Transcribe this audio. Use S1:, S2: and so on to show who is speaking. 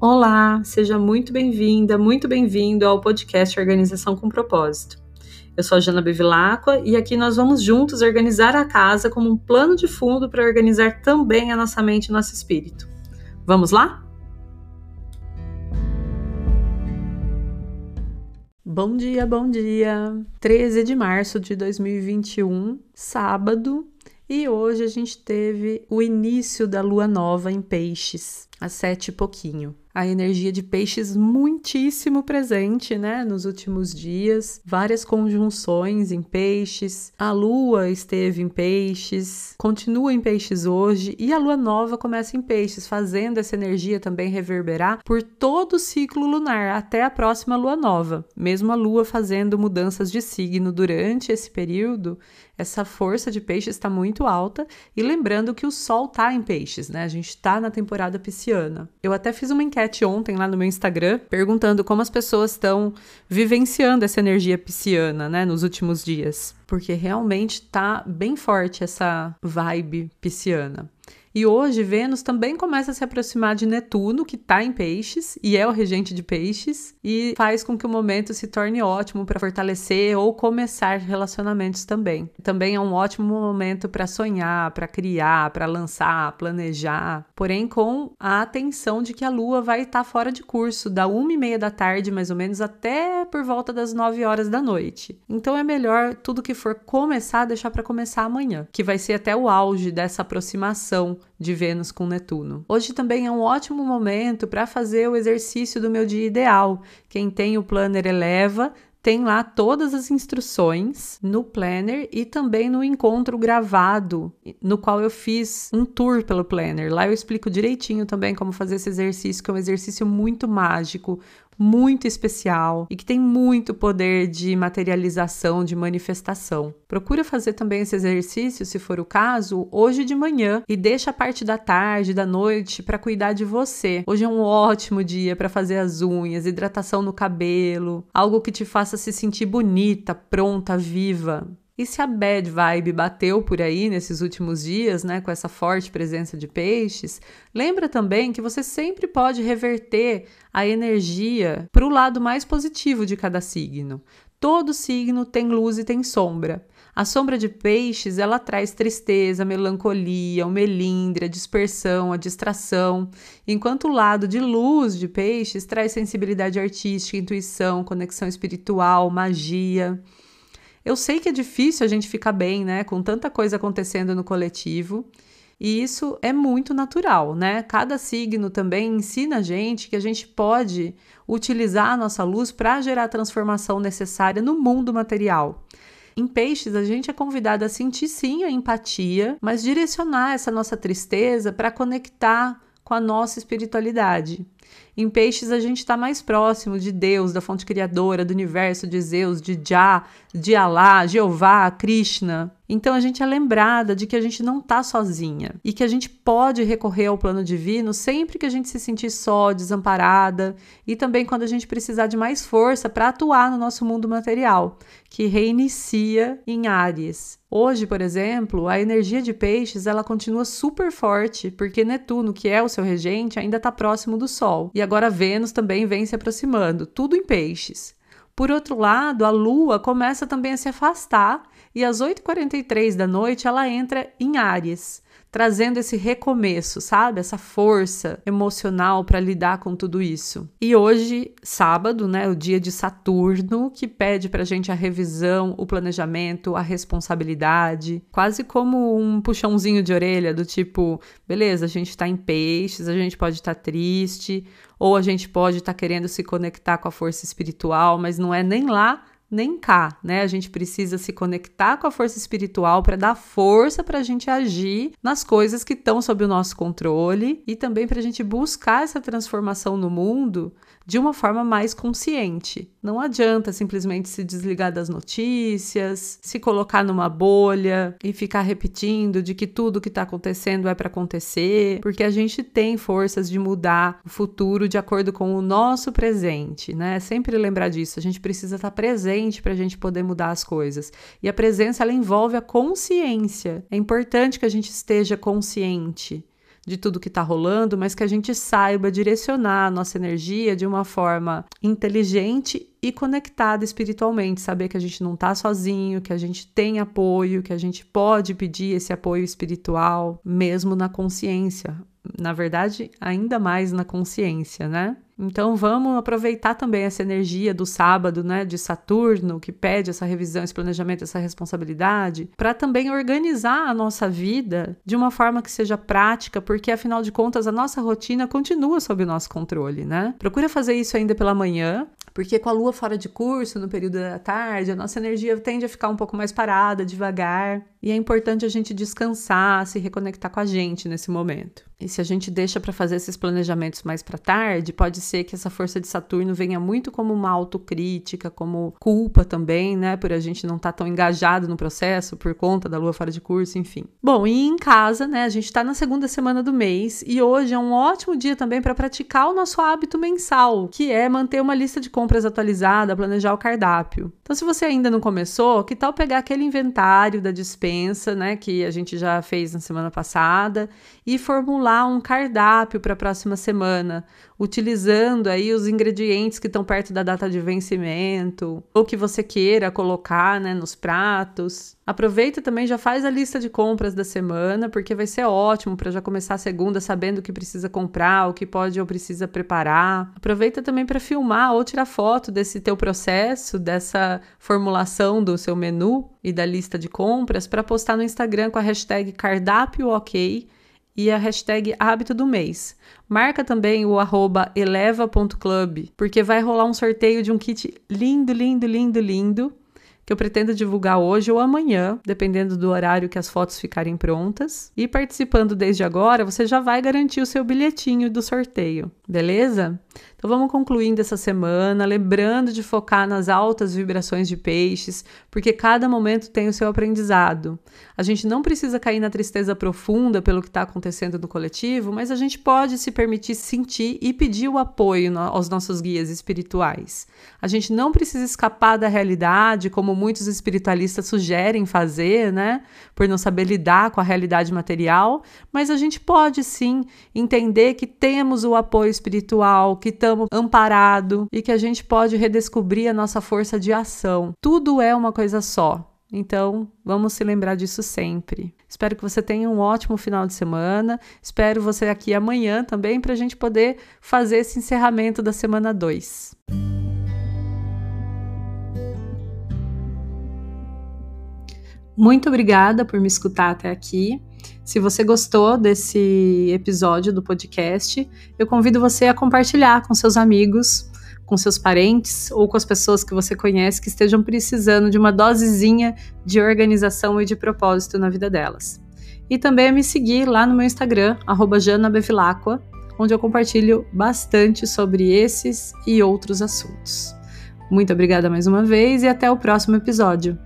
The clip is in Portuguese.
S1: Olá, seja muito bem-vinda, muito bem-vindo ao podcast Organização com Propósito. Eu sou a Jana Bevilacqua e aqui nós vamos juntos organizar a casa como um plano de fundo para organizar também a nossa mente e nosso espírito. Vamos lá? Bom dia, bom dia! 13 de março de 2021, sábado, e hoje a gente teve o início da lua nova em Peixes, às sete e pouquinho a energia de peixes muitíssimo presente, né, nos últimos dias, várias conjunções em peixes. A lua esteve em peixes, continua em peixes hoje e a lua nova começa em peixes, fazendo essa energia também reverberar por todo o ciclo lunar até a próxima lua nova. Mesmo a lua fazendo mudanças de signo durante esse período, essa força de peixes está muito alta e lembrando que o sol está em peixes, né? A gente está na temporada pisciana. Eu até fiz uma enquete ontem lá no meu Instagram perguntando como as pessoas estão vivenciando essa energia pisciana, né, nos últimos dias, porque realmente tá bem forte essa vibe pisciana. E hoje Vênus também começa a se aproximar de Netuno, que está em Peixes e é o regente de Peixes, e faz com que o momento se torne ótimo para fortalecer ou começar relacionamentos também. Também é um ótimo momento para sonhar, para criar, para lançar, planejar, porém com a atenção de que a Lua vai estar tá fora de curso da uma e meia da tarde, mais ou menos, até por volta das nove horas da noite. Então é melhor tudo que for começar deixar para começar amanhã, que vai ser até o auge dessa aproximação de Vênus com Netuno. Hoje também é um ótimo momento para fazer o exercício do meu dia ideal. Quem tem o planner eleva, tem lá todas as instruções no planner e também no encontro gravado, no qual eu fiz um tour pelo planner. Lá eu explico direitinho também como fazer esse exercício, que é um exercício muito mágico, muito especial e que tem muito poder de materialização, de manifestação. Procura fazer também esse exercício, se for o caso, hoje de manhã e deixa a parte da tarde, da noite para cuidar de você. Hoje é um ótimo dia para fazer as unhas, hidratação no cabelo, algo que te faça se sentir bonita, pronta, viva. E se a bad vibe bateu por aí nesses últimos dias, né, com essa forte presença de peixes, lembra também que você sempre pode reverter a energia para o lado mais positivo de cada signo. Todo signo tem luz e tem sombra. A sombra de peixes, ela traz tristeza, melancolia, o melindre, a dispersão, a distração, enquanto o lado de luz de peixes traz sensibilidade artística, intuição, conexão espiritual, magia. Eu sei que é difícil a gente ficar bem, né, com tanta coisa acontecendo no coletivo. E isso é muito natural, né? Cada signo também ensina a gente que a gente pode utilizar a nossa luz para gerar a transformação necessária no mundo material. Em peixes, a gente é convidado a sentir sim a empatia, mas direcionar essa nossa tristeza para conectar com a nossa espiritualidade. Em peixes, a gente está mais próximo de Deus, da fonte criadora, do universo, de Zeus, de Jah, de Alá, Jeová, Krishna. Então a gente é lembrada de que a gente não está sozinha e que a gente pode recorrer ao plano divino sempre que a gente se sentir só, desamparada e também quando a gente precisar de mais força para atuar no nosso mundo material, que reinicia em Áries. Hoje, por exemplo, a energia de peixes ela continua super forte porque Netuno, que é o seu regente, ainda está próximo do Sol e agora Vênus também vem se aproximando, tudo em peixes. Por outro lado, a Lua começa também a se afastar e às 8h43 da noite ela entra em Áries trazendo esse recomeço, sabe? Essa força emocional para lidar com tudo isso. E hoje, sábado, né, o dia de Saturno, que pede para a gente a revisão, o planejamento, a responsabilidade, quase como um puxãozinho de orelha do tipo, beleza, a gente está em peixes, a gente pode estar tá triste, ou a gente pode estar tá querendo se conectar com a força espiritual, mas não é nem lá nem cá, né? A gente precisa se conectar com a força espiritual para dar força para a gente agir nas coisas que estão sob o nosso controle e também para a gente buscar essa transformação no mundo de uma forma mais consciente. Não adianta simplesmente se desligar das notícias, se colocar numa bolha e ficar repetindo de que tudo que está acontecendo é para acontecer, porque a gente tem forças de mudar o futuro de acordo com o nosso presente, né? Sempre lembrar disso. A gente precisa estar tá presente para a gente poder mudar as coisas. E a presença ela envolve a consciência. É importante que a gente esteja consciente de tudo que está rolando, mas que a gente saiba direcionar a nossa energia de uma forma inteligente e conectada espiritualmente, saber que a gente não está sozinho, que a gente tem apoio, que a gente pode pedir esse apoio espiritual, mesmo na consciência. Na verdade, ainda mais na consciência, né? Então vamos aproveitar também essa energia do sábado, né, de Saturno, que pede essa revisão, esse planejamento, essa responsabilidade, para também organizar a nossa vida de uma forma que seja prática, porque afinal de contas a nossa rotina continua sob o nosso controle, né? Procura fazer isso ainda pela manhã, porque com a lua fora de curso no período da tarde, a nossa energia tende a ficar um pouco mais parada, devagar, e é importante a gente descansar, se reconectar com a gente nesse momento. E se a gente deixa para fazer esses planejamentos mais para tarde, pode ser que essa força de Saturno venha muito como uma autocrítica, como culpa também, né, por a gente não estar tá tão engajado no processo por conta da lua fora de curso, enfim. Bom, e em casa, né, a gente está na segunda semana do mês e hoje é um ótimo dia também para praticar o nosso hábito mensal, que é manter uma lista de compras atualizada, planejar o cardápio. Então, se você ainda não começou, que tal pegar aquele inventário da né, que a gente já fez na semana passada, e formular um cardápio para a próxima semana, utilizando aí os ingredientes que estão perto da data de vencimento, ou que você queira colocar né, nos pratos. Aproveita também, já faz a lista de compras da semana, porque vai ser ótimo para já começar a segunda sabendo o que precisa comprar, o que pode ou precisa preparar. Aproveita também para filmar ou tirar foto desse teu processo, dessa formulação do seu menu e da lista de compras para postar no Instagram com a hashtag cardápio ok e a hashtag hábito do mês. Marca também o arroba eleva.club, porque vai rolar um sorteio de um kit lindo, lindo, lindo, lindo, que eu pretendo divulgar hoje ou amanhã, dependendo do horário que as fotos ficarem prontas. E participando desde agora, você já vai garantir o seu bilhetinho do sorteio, beleza? Então vamos concluindo essa semana, lembrando de focar nas altas vibrações de peixes, porque cada momento tem o seu aprendizado. A gente não precisa cair na tristeza profunda pelo que está acontecendo no coletivo, mas a gente pode se permitir sentir e pedir o apoio aos nossos guias espirituais. A gente não precisa escapar da realidade, como muitos espiritualistas sugerem fazer, né? Por não saber lidar com a realidade material, mas a gente pode sim entender que temos o apoio espiritual, que estamos amparados e que a gente pode redescobrir a nossa força de ação. Tudo é uma coisa só. Então, vamos se lembrar disso sempre. Espero que você tenha um ótimo final de semana. Espero você aqui amanhã também para a gente poder fazer esse encerramento da semana 2. Muito obrigada por me escutar até aqui. Se você gostou desse episódio do podcast, eu convido você a compartilhar com seus amigos, com seus parentes ou com as pessoas que você conhece que estejam precisando de uma dosezinha de organização e de propósito na vida delas. E também me seguir lá no meu Instagram, janabevilacqua, onde eu compartilho bastante sobre esses e outros assuntos. Muito obrigada mais uma vez e até o próximo episódio.